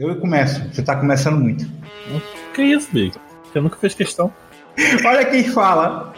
Eu começo. Você tá começando muito. Que isso, Big? Você nunca fez questão. Olha quem fala.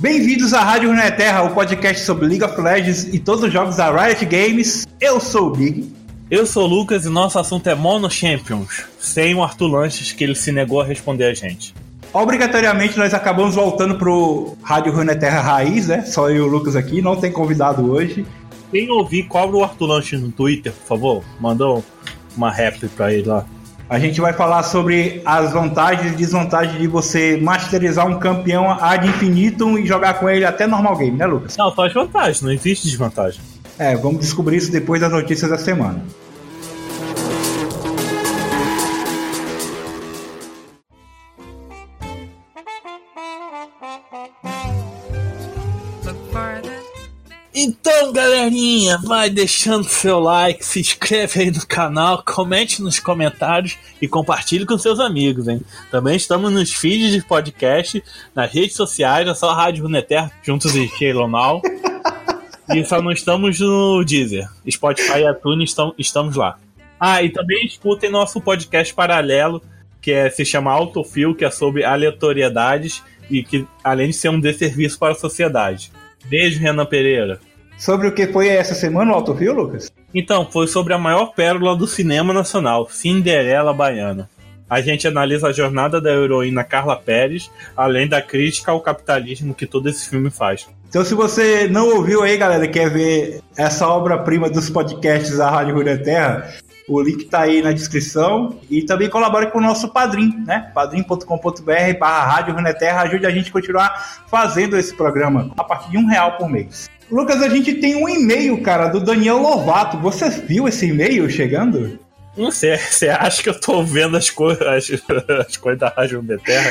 Bem-vindos à Rádio Runeterra, o podcast sobre League of Legends e todos os jogos da Riot Games. Eu sou o Big. Eu sou o Lucas e nosso assunto é Mono Champions, sem o Arthur Lanches, que ele se negou a responder a gente. Obrigatoriamente nós acabamos voltando pro Rádio Runeterra Raiz, né? Só eu e o Lucas aqui, não tem convidado hoje. Quem ouvir, cobra o Arthur Lanches no Twitter, por favor. Mandou uma réplica pra ele lá. A gente vai falar sobre as vantagens e desvantagens de você masterizar um campeão ad infinitum e jogar com ele até normal game, né, Lucas? Não, só as vantagens, não existe desvantagem. É, vamos descobrir isso depois das notícias da semana. Então, galerinha, vai deixando seu like, se inscreve aí no canal, comente nos comentários e compartilhe com seus amigos, hein? Também estamos nos feeds de podcast, nas redes sociais, é só Rádio Runeterra, juntos e Now. E só não estamos no Deezer. Spotify e iTunes estão, estamos lá. Ah, e também escutem nosso podcast paralelo, que é, se chama Autofil, que é sobre aleatoriedades e que, além de ser um desserviço para a sociedade. Beijo, Renan Pereira. Sobre o que foi essa semana o Autofil, Lucas? Então, foi sobre a maior pérola do cinema nacional, Cinderela Baiana. A gente analisa a jornada da heroína Carla Pérez, além da crítica ao capitalismo que todo esse filme faz. Então, se você não ouviu aí, galera, quer ver essa obra-prima dos podcasts da Rádio Rúria Terra, o link tá aí na descrição. E também colabore com o nosso padrinho, né? padrim.com.br barra Rádio Runeterra. Ajude a gente a continuar fazendo esse programa a partir de um real por mês. Lucas, a gente tem um e-mail, cara, do Daniel Lovato. Você viu esse e-mail chegando? Não sei, você acha que eu tô vendo as coisas as, as coisas da Rádio Runeterra?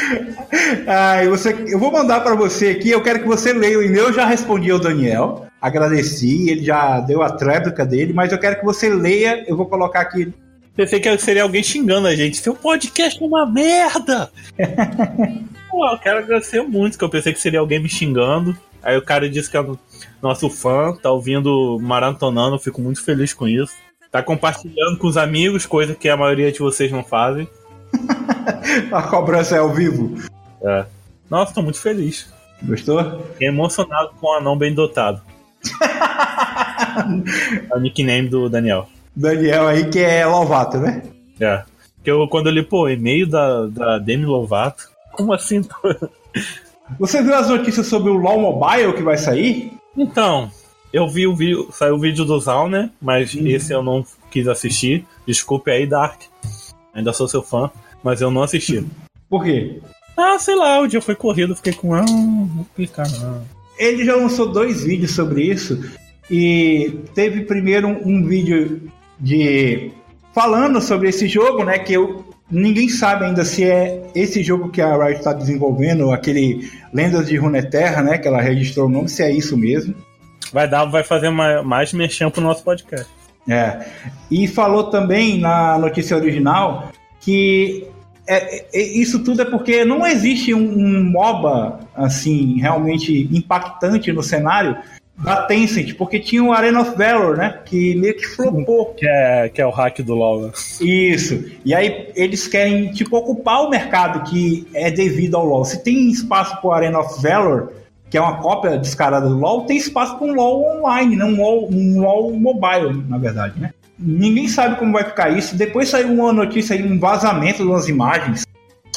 Ah, você, eu vou mandar para você aqui, eu quero que você leia o e-mail. Eu já respondi ao Daniel, agradeci, ele já deu a tréplica dele, mas eu quero que você leia, eu vou colocar aqui Pensei que seria alguém xingando a gente. Seu podcast é uma merda! Pô, eu quero agradecer muito, que eu pensei que seria alguém me xingando. Aí o cara disse que é nosso fã, tá ouvindo maratonando, fico muito feliz com isso. Tá compartilhando com os amigos, coisa que a maioria de vocês não fazem. a cobrança é ao vivo. É. Nossa, tô muito feliz. Gostou? Fiquei emocionado com o anão bem dotado. é o nickname do Daniel. Daniel aí que é Lovato, né? É. Que eu, quando eu li, pô, e-mail da, da Demi Lovato. Como assim? Você viu as notícias sobre o LoL Mobile que vai sair? Então, eu vi o vídeo, saiu o vídeo do Zal, né? Mas uhum. esse eu não quis assistir. Desculpe aí, Dark. Ainda sou seu fã, mas eu não assisti. Por quê? Ah, sei lá, o dia foi corrido, fiquei com. Ah, vou clicar não. Ele já lançou dois vídeos sobre isso. E teve primeiro um, um vídeo de falando sobre esse jogo, né? Que eu, ninguém sabe ainda se é esse jogo que a Riot está desenvolvendo, aquele Lendas de Runeterra, né? Que ela registrou o nome, se é isso mesmo. Vai dar, vai fazer uma, mais mexão pro nosso podcast. É. E falou também na notícia original que é, é, isso tudo é porque não existe um, um MOBA assim realmente impactante no cenário da Tencent, porque tinha o Arena of Valor, né? Que meio que flopou. Que é, que é o hack do LoL, né? Isso. E aí eles querem, tipo, ocupar o mercado que é devido ao LoL. Se tem espaço pro Arena of Valor, que é uma cópia descarada do LoL, tem espaço para um LoL online, né? Um LoL, um LoL mobile, na verdade, né? Ninguém sabe como vai ficar isso. Depois saiu uma notícia aí, um vazamento de umas imagens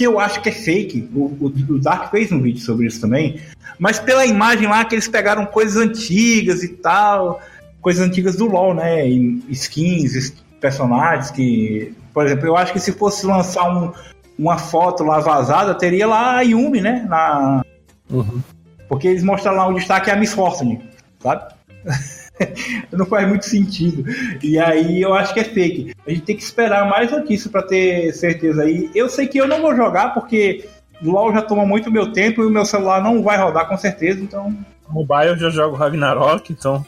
que eu acho que é fake. O, o, o, Dark fez um vídeo sobre isso também. Mas pela imagem lá que eles pegaram coisas antigas e tal, coisas antigas do LoL, né? Skins, personagens que, por exemplo, eu acho que se fosse lançar um, uma foto lá vazada, teria lá a Yumi, né? Na... Uhum. Porque eles mostram lá o destaque é a Miss Fortune, sabe? não faz muito sentido. E aí eu acho que é fake. A gente tem que esperar mais notícias para ter certeza aí. Eu sei que eu não vou jogar porque o LoL já toma muito meu tempo e o meu celular não vai rodar com certeza, então. Mobile eu já jogo Ragnarok, então.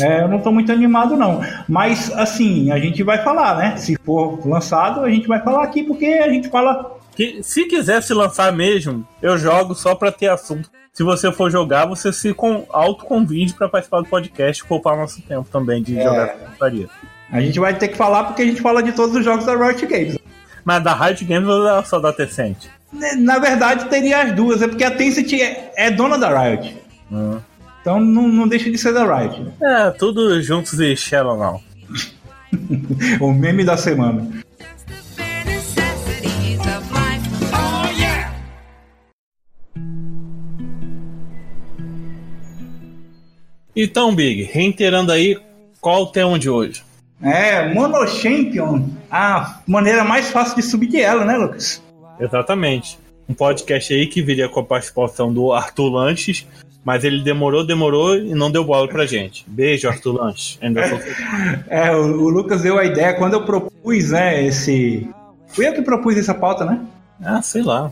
É, eu não tô muito animado, não. Mas, assim, a gente vai falar, né? Se for lançado, a gente vai falar aqui, porque a gente fala Que se quisesse lançar mesmo, eu jogo só pra ter assunto. Se você for jogar, você se com, autoconvide pra participar do podcast e poupar nosso tempo também de É. jogar putaria. A gente vai ter que falar porque a gente fala de todos os jogos da Riot Games. Mas da Riot Games ou da- só da Tencent? Na verdade, teria as duas, é porque a Tencent é, é dona da Riot. Hum. Então não, não deixa de ser da Riot. né? É, tudo juntos e Shadow não. O meme da semana. Então, Big, reiterando aí, qual o tema de hoje? É, Mono Champion, a maneira mais fácil de subir de ela, né, Lucas? Exatamente. Um podcast aí que viria com a participação do Arthur Lanches, mas ele demorou, demorou e não deu bola pra gente. Beijo, Arthur Lanches. É, o, o Lucas deu a ideia quando eu propus, né, esse. Fui eu que propus essa pauta, né? Ah, sei lá.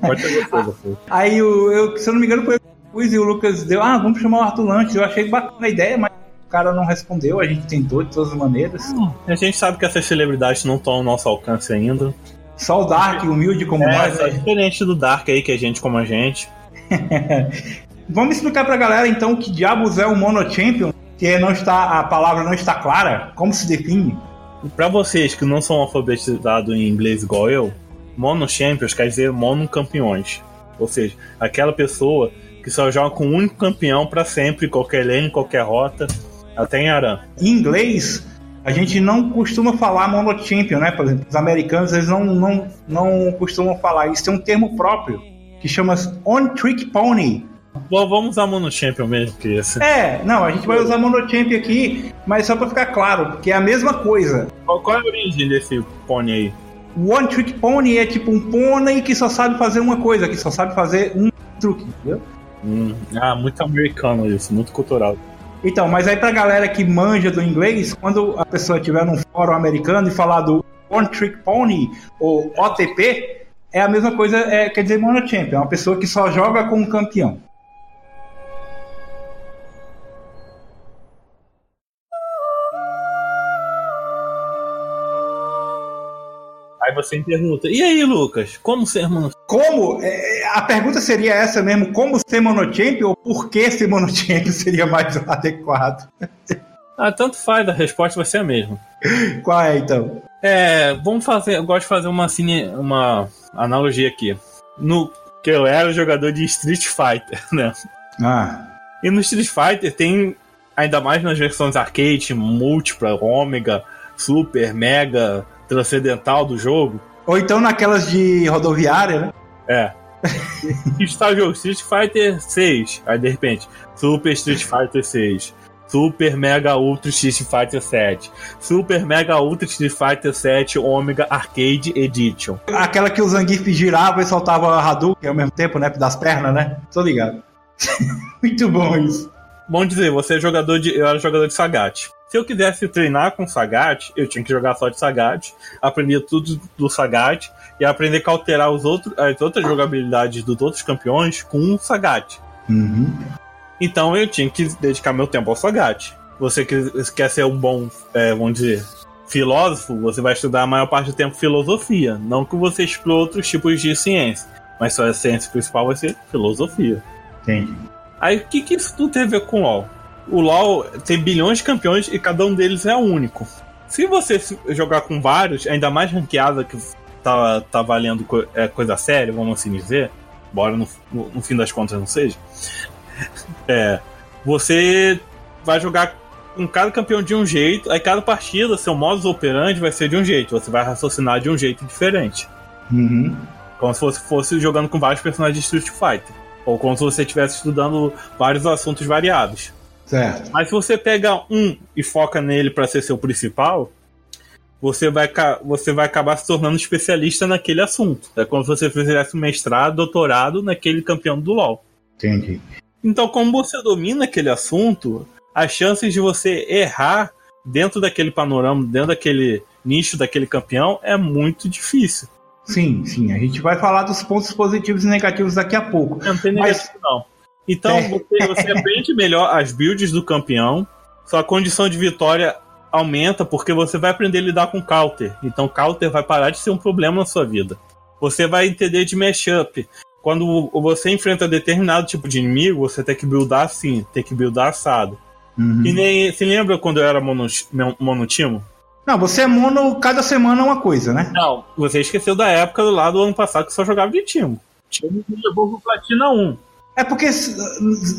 Pode ter gostado. Arthur. Aí, o- eu, se eu não me engano, foi eu propus e o Lucas deu, ah, vamos chamar o Arthur Lanches. Eu achei bacana a ideia, mas o cara não respondeu, a gente tentou de todas as maneiras. A gente sabe que essas celebridades não estão ao nosso alcance ainda. Só o Dark, humilde como É, nós. é né? diferente do Dark aí, que é gente como a gente. Vamos explicar pra galera então que diabos é o Mono Champion, que não está, a palavra não está clara, como se define. Pra vocês que não são alfabetizados em inglês igual eu, Mono Champions quer dizer Mono Campeões. Ou seja, aquela pessoa que só joga com um único campeão pra sempre, qualquer lane, qualquer rota, até em Aran. Em inglês, a gente não costuma falar Mono Champion, né? Por exemplo, os americanos eles não, não, não costumam falar isso. Tem um termo próprio que chama On Trick Pony. Bom, vamos usar Mono Champion mesmo que esse. É, não, a gente vai usar Mono Champion aqui, mas só pra ficar claro, porque é a mesma coisa. Qual, qual é a origem desse pônei aí? O One Trick Pony é tipo um pônei que só sabe fazer uma coisa, que só sabe fazer um truque, entendeu? Hum, ah, muito americano isso, muito cultural. Então, mas aí pra galera que manja do inglês, quando a pessoa estiver num fórum americano e falar do One Trick Pony ou OTP, é a mesma coisa, é, quer dizer Mono Champion, é uma pessoa que só joga com um campeão. Aí você me pergunta, e aí, Lucas, como ser Mono Como? É, a pergunta seria essa mesmo, como ser Mono Champion ou por que ser Mono Champion seria mais adequado? Ah, tanto faz, a resposta vai ser a mesma. Qual é então? É, vamos fazer. Eu gosto de fazer uma, cine, uma analogia aqui. No que eu era jogador de Street Fighter, né? Ah, E no Street Fighter tem, ainda mais nas versões arcade, múltipla, ômega, super, mega, transcendental do jogo. Ou então naquelas de rodoviária, né? É. Está o jogo Street Fighter 6. Aí de repente, Super Street Fighter 6. Super Mega Ultra Street Fighter 7. Super Mega Ultra Street Fighter 7 Omega Arcade Edition. Aquela que o Zangief girava e soltava Hadouken ao mesmo tempo, né? Das pernas, né? Tô ligado. Muito bom isso. Vamos dizer, você é jogador de. Eu era jogador de Sagat. Se eu quisesse treinar com Sagat, eu tinha que jogar só de Sagat, aprender tudo do Sagat e aprender a cauterar os outros, as outras jogabilidades dos outros campeões com um Sagat. Uhum. Então eu tinha que dedicar meu tempo ao Sagat. Você que quer ser um bom, é, vamos dizer, filósofo, você vai estudar a maior parte do tempo filosofia. Não que você explore outros tipos de ciência, mas sua ciência principal vai ser filosofia. Entendi. Aí o que, que isso tudo tem a ver com o LoL? O LoL tem bilhões de campeões e cada um deles é único. Se você jogar com vários, ainda mais ranqueada que tá, tá valendo co- é, coisa séria, vamos assim dizer, embora no, no- no fim das contas não seja, é, você vai jogar com cada campeão de um jeito, aí cada partida, seu modus operandi vai ser de um jeito, você vai raciocinar de um jeito diferente. Uhum. Como se fosse, fosse jogando com vários personagens de Street Fighter. Ou como se você estivesse estudando vários assuntos variados. Certo. Mas se você pega um e foca nele para ser seu principal, você vai, você vai acabar se tornando especialista naquele assunto. É como se você fizesse um mestrado, doutorado naquele campeão do LoL. Entendi. Então, como você domina aquele assunto, as chances de você errar dentro daquele panorama, dentro daquele nicho daquele campeão, é muito difícil. Sim, sim. A gente vai falar dos pontos positivos e negativos daqui a pouco. Não tem Mas- negativo, não. Então É. você, você aprende melhor as builds do campeão, sua condição de vitória aumenta porque você vai aprender a lidar com counter. Então counter vai parar de ser um problema na sua vida. você vai entender de mashup. Quando você enfrenta determinado tipo de inimigo, você tem que buildar assim, tem que buildar assado. Uhum. E nem, você lembra quando eu era mono, monotimo? Não, você é mono cada semana uma coisa, né? Não, você esqueceu da época do lado do ano passado que só jogava de timo. Timo me levou pro Platina 1. É porque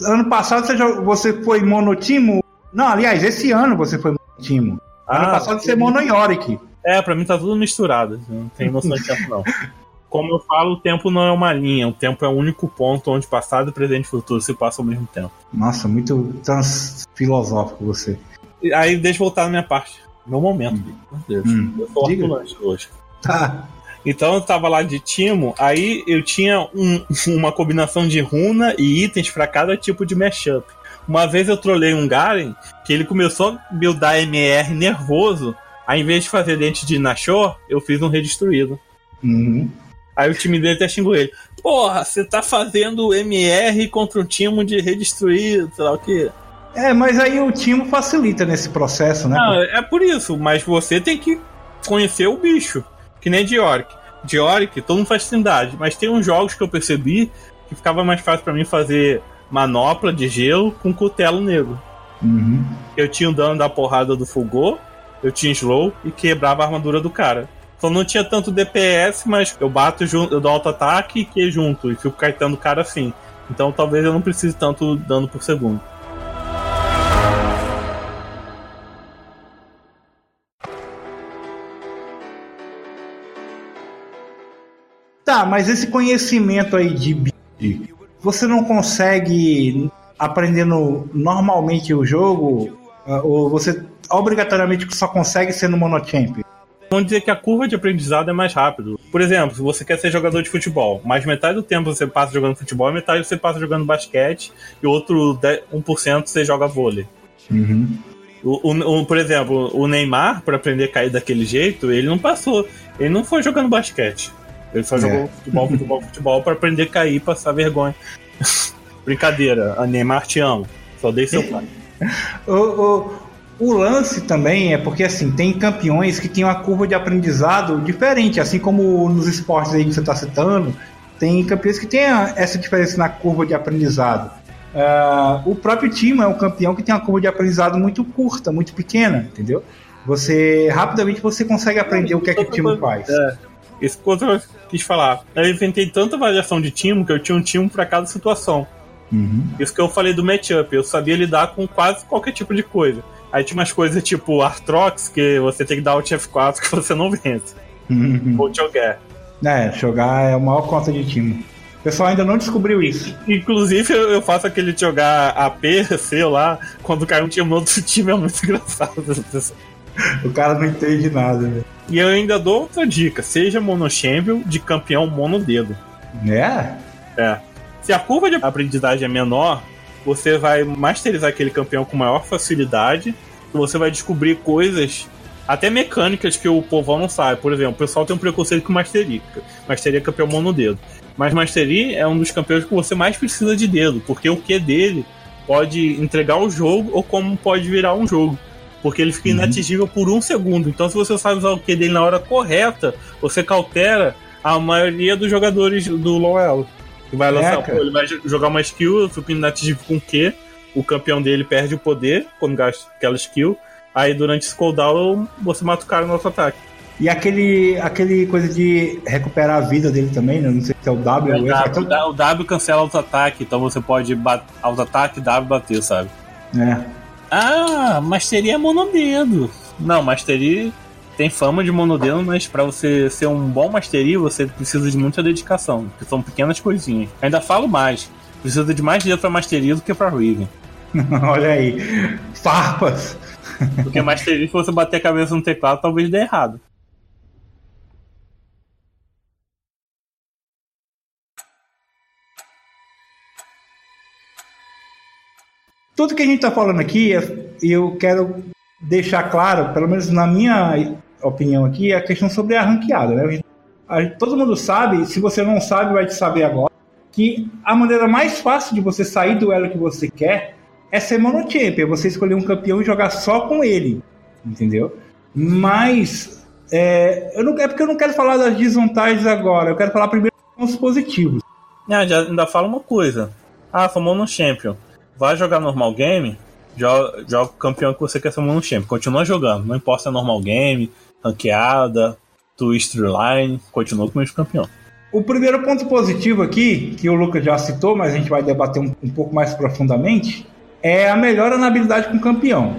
ano passado você, jo- você foi monotimo. Não, aliás, esse ano você foi monotimo. Ano Ah, passado você é mono Yorick. É, pra mim tá tudo misturado. Não tem noção de tempo, não. Como eu falo, o tempo não é uma linha. O tempo é o único ponto onde passado, presente e futuro se passam ao mesmo tempo. Nossa, muito trans filosófico você. Aí deixa eu voltar na minha parte. Meu momento. Meu Deus. Hum, Eu sou diga. ortolante hoje. Tá. Então eu tava lá de timo, aí eu tinha um- uma combinação de runa e itens pra cada tipo de mashup. Uma vez eu trolei um Garen que ele começou a buildar MR nervoso, aí em vez de fazer dente de Nashor, eu fiz um redestruído. Uhum. Aí o time dele até xingou ele. Porra, você tá fazendo MR contra um time de redestruído, sei lá o quê. É, mas aí o timo facilita nesse processo, né? Não, é por isso, mas você tem que conhecer o bicho. Que nem Dioric. Dioric, todo mundo faz trindade, mas tem uns jogos que eu percebi que ficava mais fácil pra mim fazer manopla de gelo com cutelo negro. Uhum. Eu tinha o dano da porrada do Fulgor, eu tinha slow e quebrava a armadura do cara. Só não tinha tanto DPS, mas eu bato junto, eu dou auto-ataque e que junto, e fico caetando o cara assim. Então talvez eu não precise tanto dano por segundo. Tá, mas esse conhecimento aí de build, você não consegue aprendendo normalmente o jogo? ah, Ou você obrigatoriamente só consegue ser no monochamp? Vamos dizer que a curva de aprendizado é mais rápido. Por exemplo, se você quer ser jogador de futebol, mas metade do tempo você passa jogando futebol, metade você passa jogando basquete e outro 10 1% você joga vôlei. Uhum. O, o- o- por exemplo, o Neymar, para aprender a cair daquele jeito, ele não passou. Ele não foi jogando basquete. Ele só É. jogou futebol, futebol, futebol para aprender a cair e passar vergonha. Brincadeira, a Neymar te amo. Só dei seu pai. O, o, o lance também é porque assim, tem campeões que têm uma curva de aprendizado diferente, assim como nos esportes aí que você está citando, tem campeões que têm essa diferença na curva de aprendizado. Ah, o próprio time é um campeão que tem uma curva de aprendizado muito curta, muito pequena, entendeu? Você rapidamente você consegue aprender o que é que o time faz. É. Isso que eu quis falar. Eu inventei tanta variação de time que eu tinha um time para cada situação. Uhum. Isso que eu falei do matchup. Eu sabia lidar com quase qualquer tipo de coisa. Aí tinha umas coisas tipo Artrox, que você tem que dar o F4 que você não vence. Uhum. Ou jogar. É, jogar é a maior conta de time. O pessoal ainda não descobriu isso. Inclusive, eu faço aquele jogar AP, sei lá, quando cai um time no outro time, é muito engraçado. O cara não entende nada, né? E eu ainda dou outra dica: seja monochampion de campeão monodedo. É? É. Se a curva de aprendizagem é menor, você vai masterizar aquele campeão com maior facilidade. Você vai descobrir coisas, até mecânicas, que o povão não sabe. Por exemplo, o pessoal tem um preconceito com Mastery. Mastery é campeão monodedo. Mas Mastery é um dos campeões que você mais precisa de dedo, porque o Q dele pode entregar o jogo ou como pode virar um jogo. Porque ele fica Uhum. inatingível por um segundo. Então, se você sabe usar o Q dele na hora correta, você cautera a maioria dos jogadores do low elo. Que vai lançar, É. É, pô, ele vai jogar uma skill, fica inatingível com Q, o campeão dele perde o poder quando gasta aquela skill. Aí durante esse cooldown você mata o cara no auto-ataque. E aquele, aquele coisa de recuperar a vida dele também, né? não sei se é o W ou O F. W, o W- o W cancela auto-ataque, então você pode auto-ataque, W bater, sabe? É. Ah, Mastery é monodedo. Não, Mastery tem fama de monodedo, mas pra você ser um bom Mastery, você precisa de muita dedicação, que são pequenas coisinhas. Ainda falo mais, precisa de mais dedo pra Mastery do que pra Riven. Olha aí. Farpas. Porque Mastery, se você bater a cabeça no teclado, talvez dê errado. Tudo que a gente tá falando aqui, é- eu quero deixar claro, pelo menos na minha opinião aqui, é a questão sobre a ranqueada, né? Todo mundo sabe, se você não sabe, vai te saber agora, que a maneira mais fácil de você sair do elo que você quer é ser monochamp, é você escolher um campeão e jogar só com ele, entendeu? Mas É, eu não, é porque eu não quero falar das desvantagens agora, eu quero falar primeiro dos pontos positivos. Ah, já ainda fala uma coisa. Ah, formou no Champion. Vai jogar normal game, joga, joga o campeão que você quer formar no Champion. Continua jogando, não importa se é normal game, ranqueada, Twister Line, continua com o mesmo campeão. O primeiro ponto positivo aqui, que o Lucas já citou, mas a gente vai debater um, um pouco mais profundamente, é a melhora na habilidade com o campeão.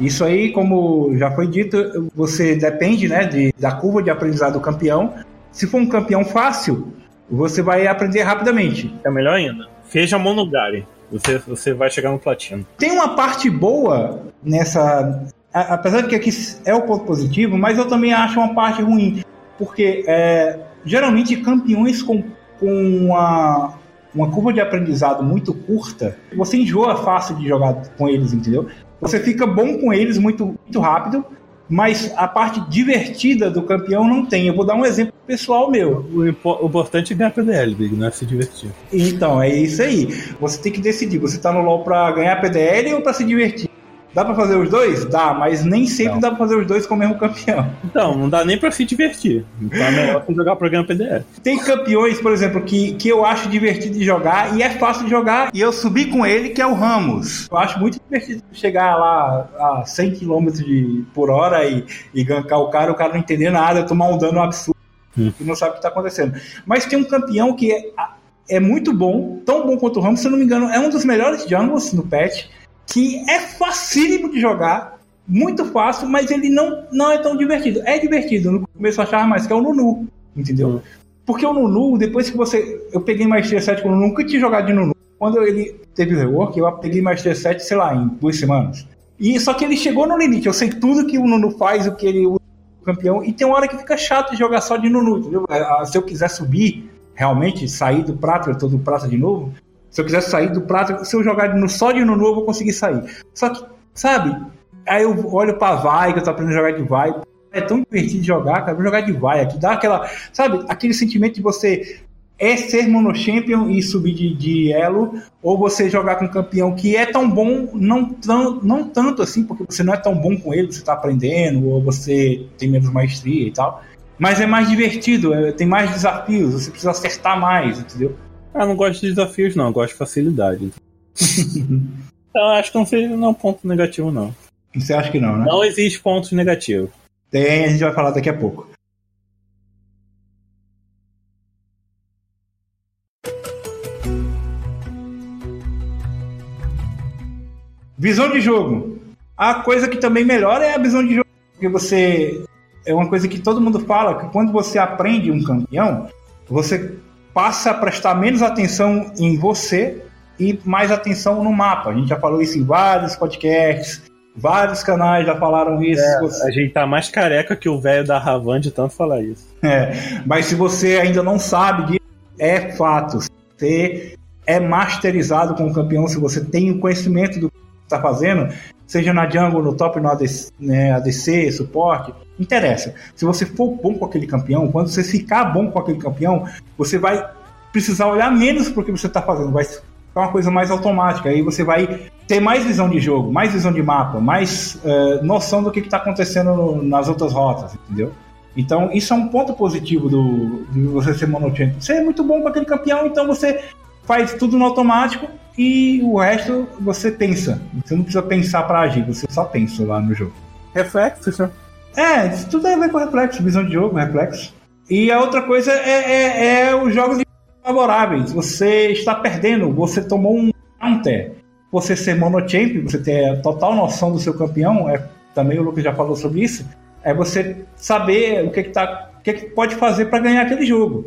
Isso aí, como já foi dito, você depende né, de, da curva de aprendizado do campeão. Se for um campeão fácil, você vai aprender rapidamente. É melhor ainda. Seja Monogari. Você, você vai chegar no platino. Tem uma parte boa nessa. a- Apesar de que aqui é o ponto positivo, mas eu também acho uma parte ruim. Porque é, geralmente campeões com, com uma, uma curva de aprendizado muito curta, você enjoa fácil de jogar com eles, entendeu? Você fica bom com eles muito, muito rápido, mas a parte divertida do campeão não tem. Eu vou dar um exemplo pessoal meu. O, impo- o importante é ganhar PDL, Big, não é se divertir. Então, é isso aí. Você tem que decidir. Você tá no LoL pra ganhar PDL ou pra se divertir? Dá pra fazer os dois? Dá, mas nem sempre Não. dá pra fazer os dois com o mesmo campeão. Então, não dá nem pra se divertir. Então é melhor você jogar pra ganhar PDL. Tem campeões, por exemplo, que, que eu acho divertido de jogar e é fácil de jogar. E eu subi com ele, que é o Ramos. Eu acho muito divertido chegar lá a 100 km de, por hora e, e gankar o cara, o cara não entender nada, tomar um dano absurdo Hum. e não sabe o que está acontecendo. Mas tem um campeão que é, é muito bom, tão bom quanto o Ramos, se eu não me engano, é um dos melhores jungles no patch, que é facílimo de jogar. Muito fácil, mas ele não, não é tão divertido. É divertido, no começo eu achava mais, que é o Nunu, entendeu? Porque o Nunu, depois que você. Eu peguei Maestria 7 com o Nunu, nunca tinha jogado de Nunu. Quando ele teve o rework, eu peguei Maestria 7, sei lá, em duas semanas. E só que ele chegou no limite. Eu sei tudo que o Nunu faz, o que ele usa campeão. E tem uma hora que fica chato de jogar só de Nunu, entendeu? Ah, Se eu quiser subir, realmente, sair do prato, eu tô do prato de novo. Se eu quiser sair do prato, se eu jogar só de Nunu, eu vou conseguir sair. Só que, sabe? Aí eu olho pra Vai, que eu tô aprendendo a jogar de Vai. É tão divertido jogar, cara. Vou jogar de Vai aqui. Dá aquela. Sabe? Aquele sentimento de você é ser monochampion e subir de, de elo, ou você jogar com um campeão que é tão bom, não, tão, não tanto assim, porque você não é tão bom com ele, você tá aprendendo, ou você tem menos maestria e tal. Mas é mais divertido, é- tem mais desafios, você precisa acertar mais, entendeu? Ah, não gosto de desafios, não. Gosto de facilidade. então, acho que não, seja, não é um ponto negativo, não. Você acha que não, né? Não existe pontos negativos. Tem, a gente vai falar daqui a pouco. Visão de jogo. A coisa que também melhora é a visão de jogo. Porque você. É uma coisa que todo mundo fala, que quando você aprende um campeão, você passa a prestar menos atenção em você e mais atenção no mapa. A gente já falou isso em vários podcasts, vários canais já falaram isso. Você- A gente tá mais careca que o velho da Ravan de tanto falar isso. é, mas se você ainda não sabe disso, é fato. Você é masterizado como campeão, se você tem o conhecimento do está fazendo, seja na jungle, no top, no ADC, né, ADC, suporte, interessa. Se você for bom com aquele campeão, quando você ficar bom com aquele campeão, você vai precisar olhar menos para o que você está fazendo, vai ficar uma coisa mais automática. Aí você vai ter mais visão de jogo, mais visão de mapa, mais eh, noção do que está acontecendo no- nas outras rotas, entendeu? Então, isso é um ponto positivo do, de você ser monochampion. Você é muito bom com aquele campeão, então você faz tudo no automático e o resto você pensa. Você não precisa pensar para agir, você só pensa lá no jogo. Reflexos, né? É, isso tudo tem a ver com reflexo, visão de jogo, reflexo. E a outra coisa é, é, é os jogos favoráveis. Você está perdendo, você tomou um counter. Você ser monochamp, você ter a total noção do seu campeão, é, também o Lucas já falou sobre isso, é você saber o que, que, tá, o que, que pode fazer para ganhar aquele jogo.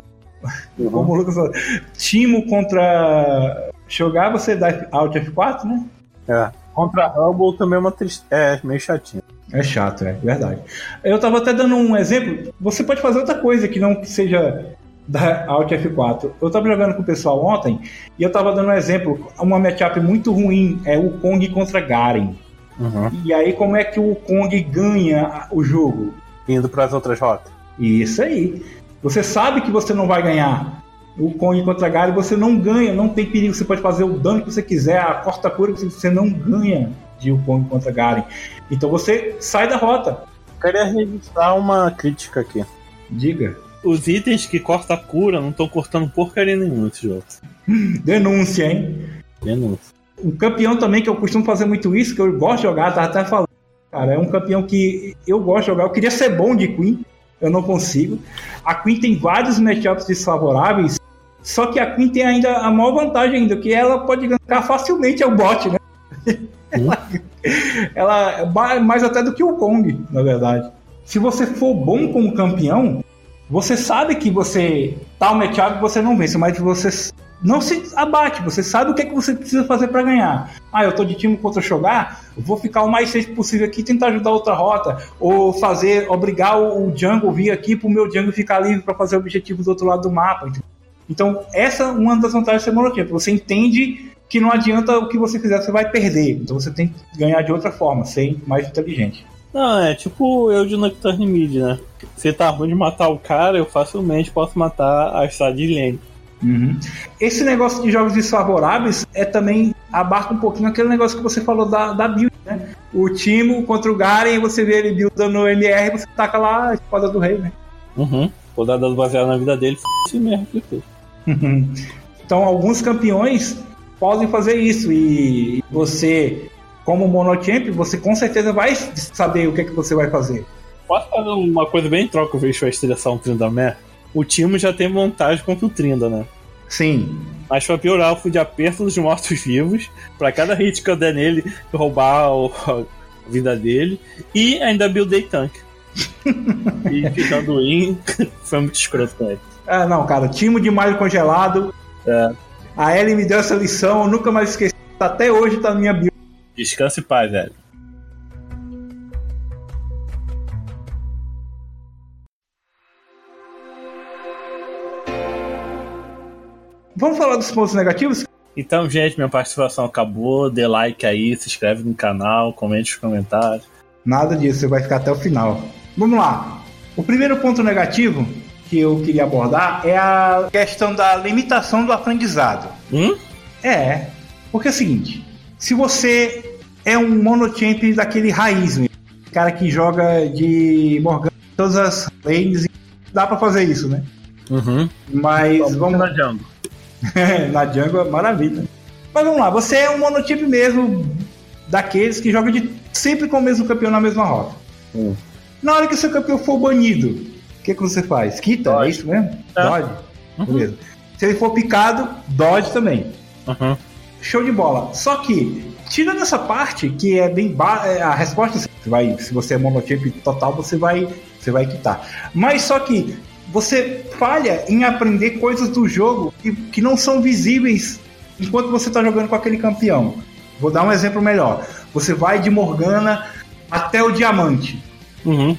Como o Lucas falou, Timo contra Shogar, você dá Alt F4, né? É. Contra Rumble também é uma tristeza. É, meio chatinho. É chato, é verdade. Eu tava até dando um exemplo. Você pode fazer outra coisa que não que seja da Alt F4. Eu tava jogando com o pessoal ontem e eu tava dando um exemplo. Uma matchup muito ruim é o Kong contra Garen. Uhum. E aí, como é que o Kong ganha o jogo? Indo pras outras rotas. Isso aí. Você sabe que você não vai ganhar. O Kong contra Garen você não ganha, não tem perigo. Você pode fazer o dano que você quiser, a corta-cura que você não ganha de o Kong contra Garen. Então você sai da rota. queria registrar uma crítica aqui. Diga. Os itens que corta a cura não estão cortando porcaria nenhuma nesse jogo. Denúncia, hein? Denúncia. Um campeão também que eu costumo fazer muito isso, que eu gosto de jogar, tava até falando. Cara, é um campeão que eu gosto de jogar. Eu queria ser bom de Queen, eu não consigo. A Queen tem vários matchups desfavoráveis, só que a Queen tem ainda a maior vantagem ainda, que ela pode gankar facilmente é o bot, né? ela, ela é mais até do que o Kong, na verdade. Se você for bom como campeão, você sabe que você tal matchup você não vence, mas você não se abate, você sabe o que é que você precisa fazer para ganhar. Ah, eu tô de time contra jogar, vou ficar o mais safe possível aqui, tentar ajudar outra rota, ou fazer, obrigar o jungle vir aqui pro meu jungle ficar livre para fazer o objetivo do outro lado do mapa. Então, essa é uma das vantagens ser monotipo. Você entende que não adianta o que você fizer, você vai perder. Então você tem que ganhar de outra forma, ser mais inteligente. Não, é tipo eu de Nocturne Mid, né? Se tá ruim de matar o cara, eu facilmente posso matar a Stade Lane. Uhum. Esse negócio de jogos desfavoráveis é também abarca um pouquinho aquele negócio que você falou da, da build, né? O Timo contra o Garen, você vê ele buildando no MR você taca lá a espada do rei, né? Uhum. Rodadas baseadas na vida dele, f mesmo que fez. então, alguns campeões podem fazer isso e você, como monochamp, você com certeza vai saber o que é que você vai fazer. Posso fazer uma coisa bem troca, vejo a estrelação Trindamer? O time já tem vantagem contra o Trinda, né? Sim. Mas pra piorar, eu fui de aperto dos mortos-vivos. Pra cada hit que eu der nele, roubar o, a vida dele. E ainda buildei tanque. e ficando in, foi muito escroto com ele. Ah, não, cara. Time de malho congelado. É. A Ellie me deu essa lição, eu nunca mais esqueci. Até hoje tá na minha build. Descanse e paz, velho. Vamos falar dos pontos negativos? Então, gente, minha participação acabou. Dê like aí, se inscreve no canal, comente nos comentários. Nada disso, você vai ficar até o final. Vamos lá. O primeiro ponto negativo que eu queria abordar é a questão da limitação do aprendizado. Hum? É, porque é o seguinte: se você é um monochamp daquele raiz, mesmo, cara que joga de Morgana em todas as lanes, dá pra fazer isso, né? Uhum. Mas Vamos vamos na jungle. na jungle é maravilha. Mas vamos lá, você é um monotype mesmo daqueles que joga de sempre com o mesmo campeão na mesma rota. Hum. Na hora que o seu campeão for banido, que, que você faz? Quita, Dodge. é isso mesmo? É. Dodge? Beleza. Se ele for picado, dodge também. Uhum. Show de bola. Só que, tirando essa parte, que é bem ba- é, a resposta, você vai, se você é monotype total, você vai, você vai quitar. Mas só que você falha em aprender coisas do jogo que, que não são visíveis enquanto você está jogando com aquele campeão. Vou dar um exemplo melhor. Você vai de Morgana até o diamante. Uhum.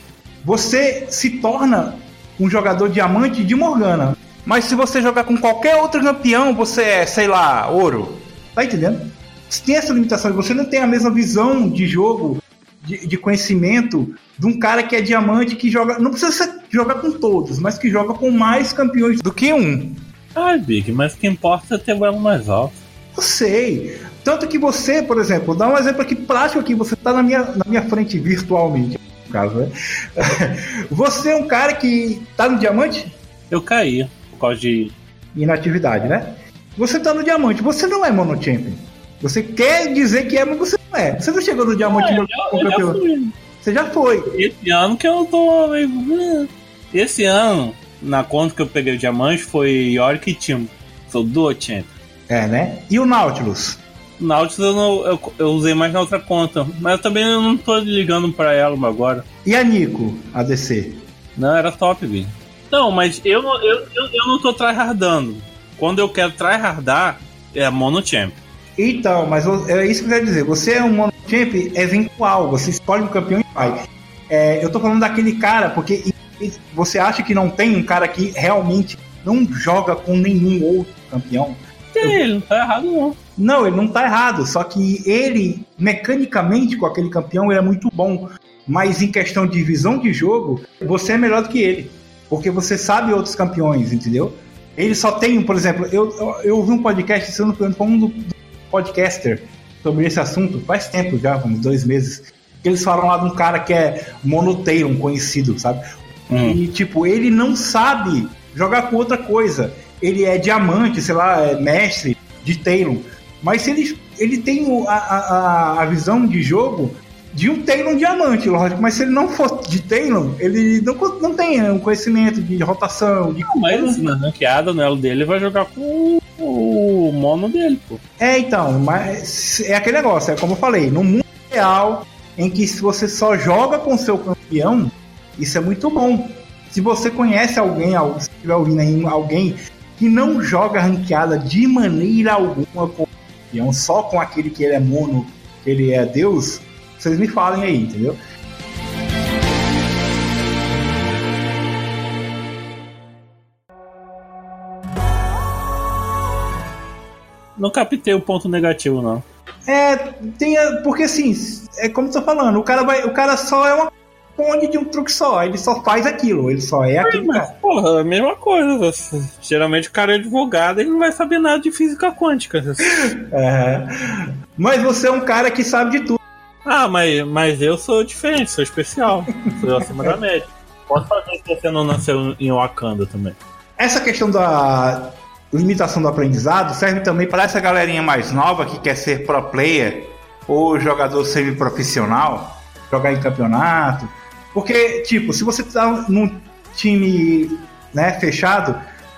Você se torna um jogador diamante de Morgana. Mas se você jogar com qualquer outro campeão, você é, sei lá, ouro. Tá entendendo? Você tem essa limitação. Você não tem a mesma visão de jogo, de, de conhecimento, de um cara que é diamante que joga. Não precisa ser- jogar com todos, mas que joga com mais campeões do que um. Ai, Big, mas o que importa é ter o elo mais alto. Eu sei. Tanto que você, por exemplo, dá um exemplo aqui prático aqui, você tá na minha, na minha frente virtualmente, no caso, né? Você é um cara que tá no diamante? Eu caí por causa de. inatividade, né? Você tá no diamante, você não é monochampion. Você quer dizer que é, mas você não é. Você não chegou no diamante eu já- eu já. Você já foi. Esse ano que eu tô. "Hum". Esse ano, na conta que eu peguei o diamante, foi Yorick e Timo. Sou duo champ. É, né? E o Nautilus? Nautilus eu, não- eu, eu usei mais na outra conta, mas eu também não tô ligando pra ela agora. E a Nico, ADC? Não, era top, Big. Não, mas eu, não- eu, eu, eu não tô tryhardando. Quando eu quero tryhardar, é mono champ. Então, mas é isso que eu quero dizer. Você é um monochamp eventual. Você escolhe um campeão e vai. É, eu tô falando daquele cara, porque você acha que não tem um cara que realmente não joga com nenhum outro campeão? Tem, ele não tá errado, não. Não, ele não tá errado, só que ele, mecanicamente, com aquele campeão, ele é muito bom. Mas em questão de visão de jogo, você é melhor do que ele. Porque você sabe outros campeões, entendeu? Ele só tem, por exemplo, eu, eu, eu ouvi um podcast, se eu não me engano, com um do, do podcaster sobre esse assunto, faz tempo já, uns dois meses. que eles falam lá de um cara que é Monotail, um conhecido, sabe? Hum. E, tipo, ele não sabe jogar com outra coisa. Ele é diamante, sei lá, é mestre de Talon. Mas se ele, ele tem a, a, a visão de jogo de um Talon diamante, lógico. Mas se ele não for de Talon, ele não, não tem um conhecimento de rotação, de Mas na ranqueada, no elo dele, vai jogar com o, o mono dele, pô. É, então, mas é aquele negócio, é como eu falei, no mundo real, em que se você só joga com seu campeão, isso é muito bom. Se você conhece alguém, al- se estiver ouvindo aí, alguém que não joga ranqueada de maneira alguma com campeão, só com aquele que ele é mono, que ele é Deus, vocês me falem aí, entendeu? Não captei o ponto negativo, não. É, tem, a- porque assim, é como eu tô falando, o cara vai, o cara só é uma ponte de um truque só, ele só faz aquilo, ele só é aquele cara. Mas, porra, é a mesma coisa. Geralmente o cara é advogado e não vai saber nada de física quântica. É. Mas você é um cara que sabe de tudo. Ah, mas, mas eu sou diferente, sou especial. Sou acima da média. Posso fazer se você não nasceu em Wakanda também. Essa questão da limitação do aprendizado serve também para essa galerinha mais nova que quer ser pro player ou jogador semi-profissional, jogar em campeonato. Porque, tipo, se você tá num time né, fechado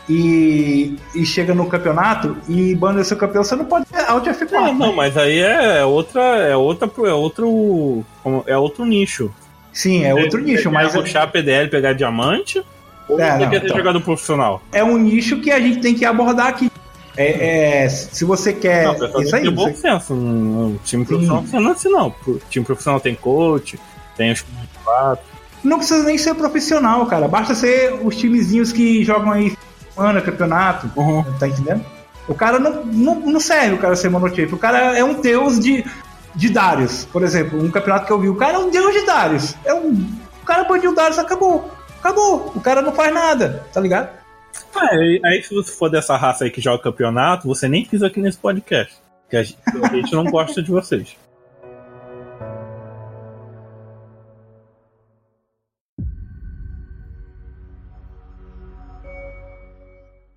e, e chega no campeonato e banda seu campeão, você não pode alt F4. Ah, não, né? mas aí é outra. É outra. É outro. É outro nicho. Sim, é outro nicho, mas é puxar PDL, pegar diamante. Ou É, não, quer ser então. jogador profissional? é um nicho que a gente tem que abordar aqui. É, é, se você quer. não, isso tem aí, ter bom você- senso. Um time profissional não é assim, não. O time profissional tem coach, tem os quatro. Não precisa nem ser profissional, cara. Basta ser os timezinhos que jogam aí semana, campeonato. Uhum. Tá entendendo? O cara não, não, não serve o cara ser monotipo. O cara é um deus de, de Darius, por exemplo. Um campeonato que eu vi. O cara é um deus de Darius. É um, o cara baniu o Darius, acabou. Acabou. O cara não faz nada, tá ligado? Ah, aí, aí se você for dessa raça aí que joga campeonato, você nem pisa aqui nesse podcast. Que a gente, a gente não gosta de vocês.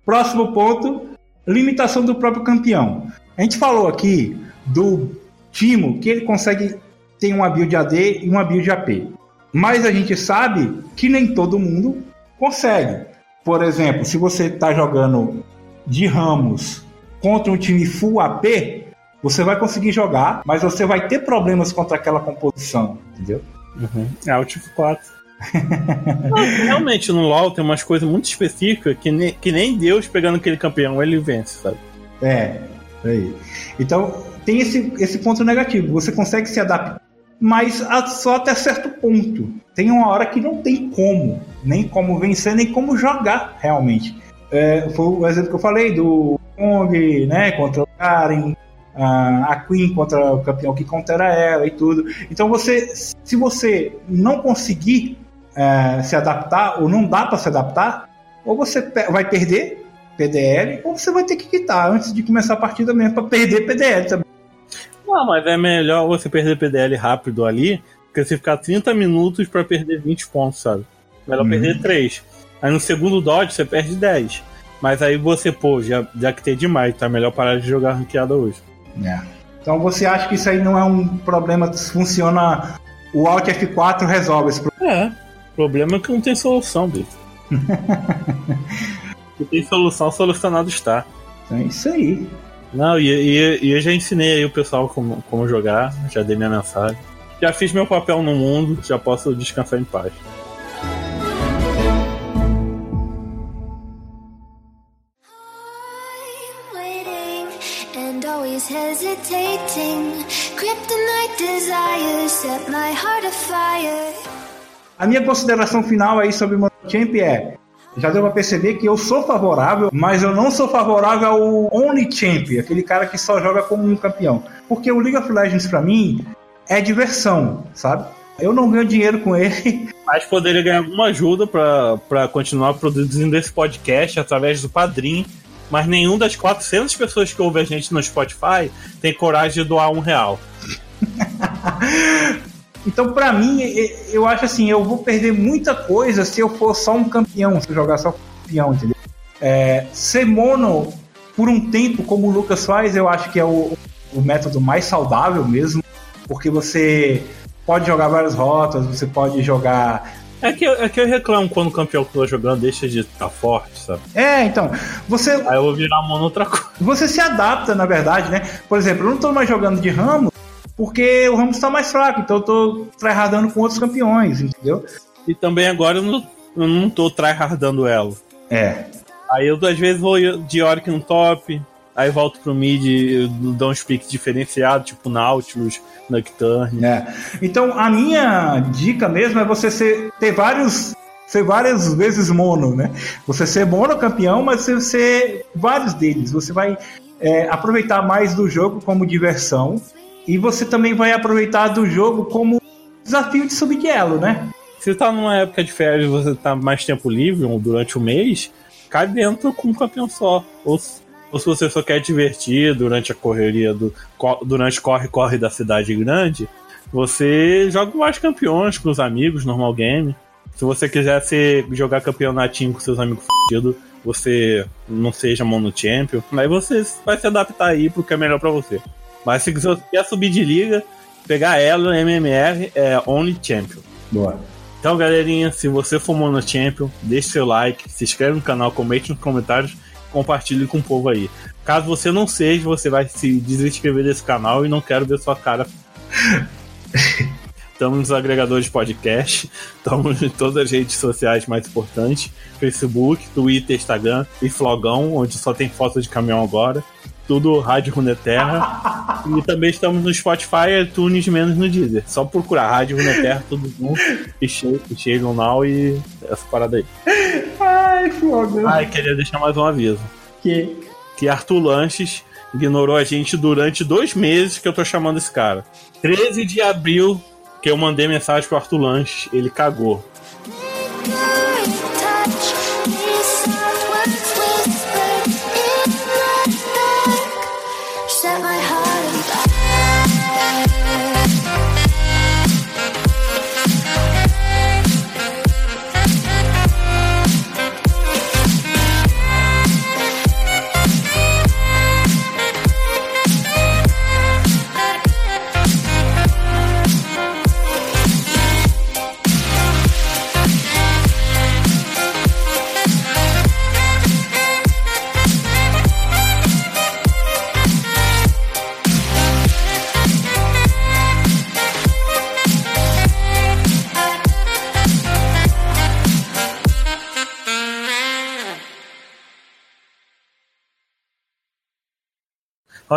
Próximo ponto, limitação do próprio campeão. A gente falou aqui do Timo que ele consegue ter uma build AD e uma build AP. Mas a gente sabe que nem todo mundo consegue. Por exemplo, se você está jogando de Ramos contra um time full AP, você vai conseguir jogar, mas você vai ter problemas contra aquela composição, entendeu? É o tipo 4. Realmente no LoL tem umas coisas muito específicas que nem, que nem Deus pegando aquele campeão ele vence, sabe? É, aí. Então, tem esse, esse ponto negativo. Você consegue se adaptar, mas só até certo ponto. Tem uma hora que não tem como, nem como vencer, nem como jogar realmente. É, foi o exemplo que eu falei do Kong, né, contra o Karen, a, Queen contra o campeão que countera ela e tudo. Então, você, se você não conseguir é, se adaptar, ou não dá para se adaptar, ou você pe- vai perder PDL, ou você vai ter que quitar antes de começar a partida mesmo para perder PDL também. Não, mas é melhor você perder PDL rápido ali, porque você ficar 30 minutos pra perder 20 pontos, sabe? Melhor Uhum. perder 3. Aí no segundo dodge você perde 10. Mas aí você, pô, já, já que tem demais, tá melhor parar de jogar ranqueada hoje. Então você acha que isso aí não é um problema, funciona. O Alt F4 resolve esse problema. É, o problema é que não tem solução, bicho. Se tem solução, solucionado está. Então é isso aí. Não, e, e, e eu já ensinei aí o pessoal como, como jogar, já dei minha mensagem. Já fiz meu papel no mundo, já posso descansar em paz. Hesitating. Kryptonite desires set my heart afire. A minha consideração final aí sobre o Monochamp é. Já deu pra perceber que eu sou favorável, mas eu não sou favorável ao Only Champ, aquele cara que só joga como um campeão. Porque o League of Legends pra mim é diversão, sabe? Eu não ganho dinheiro com ele, Mas poderia ganhar alguma ajuda pra continuar produzindo esse podcast através do Padrim. Mas nenhum das 400 pessoas que ouvem a gente no Spotify tem coragem de doar um real. Então, pra mim, eu acho assim, eu vou perder muita coisa se eu for só um campeão, se eu jogar só campeão, entendeu? É, ser mono por um tempo, como o Lucas faz, eu acho que é o, o método mais saudável mesmo, porque você pode jogar várias rotas, você pode jogar É que, eu- é que eu reclamo quando o campeão que eu tô jogando deixa de estar forte, sabe? É, então, você, Aí eu vou virar mono outra coisa. você se adapta, na verdade, né? Por exemplo, eu não tô mais jogando de Ramos porque o Ramos tá mais fraco, então eu tô tryhardando com outros campeões, entendeu? E também agora eu não, eu não tô tryhardando ela. É. Aí eu às vezes vou de Oric no top, aí volto pro mid, dou uns picks diferenciados, tipo Nautilus, Nocturne. É. Então, a minha dica mesmo é você ser, ter vários. Ser várias vezes mono, né? Você ser mono campeão, mas você ser vários deles. Você vai é, aproveitar mais do jogo como diversão. E você também vai aproveitar do jogo como desafio de subir de elo, né? Se tá numa época de férias você tá mais tempo livre, ou durante o mês, cai dentro com um campeão só. Ou, ou se você só quer divertir durante a correria do. durante corre-corre da cidade grande, você joga mais campeões com os amigos, normal game. Se você quiser ser, jogar campeonatinho com seus amigos fudidos, você não seja mono champion, aí você vai se adaptar aí pro que é melhor pra você. Mas se você quer subir de liga, pegar ela, MMR, é Only Champion. Boa. Então, galerinha, se você for Mono Champion, deixe seu like, se inscreve no canal, comente nos comentários, compartilhe com o povo aí. Caso você não seja, você vai se desinscrever desse canal e não quero ver sua cara. Estamos nos agregadores de podcast, estamos em todas as redes sociais mais importantes: Facebook, Twitter, Instagram e Flogão, onde só tem foto de caminhão agora. Tudo Rádio Runeterra. e também estamos no Spotify, iTunes, menos no Deezer. Só procurar Rádio Runeterra, tudo junto, e cheio, cheio no now e essa parada aí. Ai, foda. E queria deixar mais um aviso Que... que Arthur Lanches ignorou a gente durante dois meses que eu tô chamando esse cara. 13 de abril que eu mandei mensagem pro Arthur Lanches, ele cagou.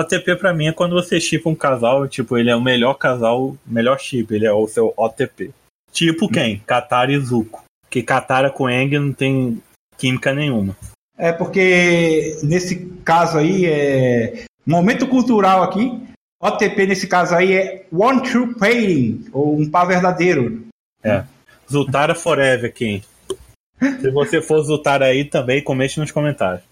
OTP pra mim é quando você chipa um casal, tipo, ele é o melhor casal, melhor chip, ele é o seu OTP. Tipo quem? Katara e Zuko. Que Katara com Eng não tem química nenhuma. É porque nesse caso aí é momento cultural aqui. OTP nesse caso aí é One True Pairing, ou um par verdadeiro. É. Zutara Forever, quem? Se você for Zutara aí também, comente nos comentários.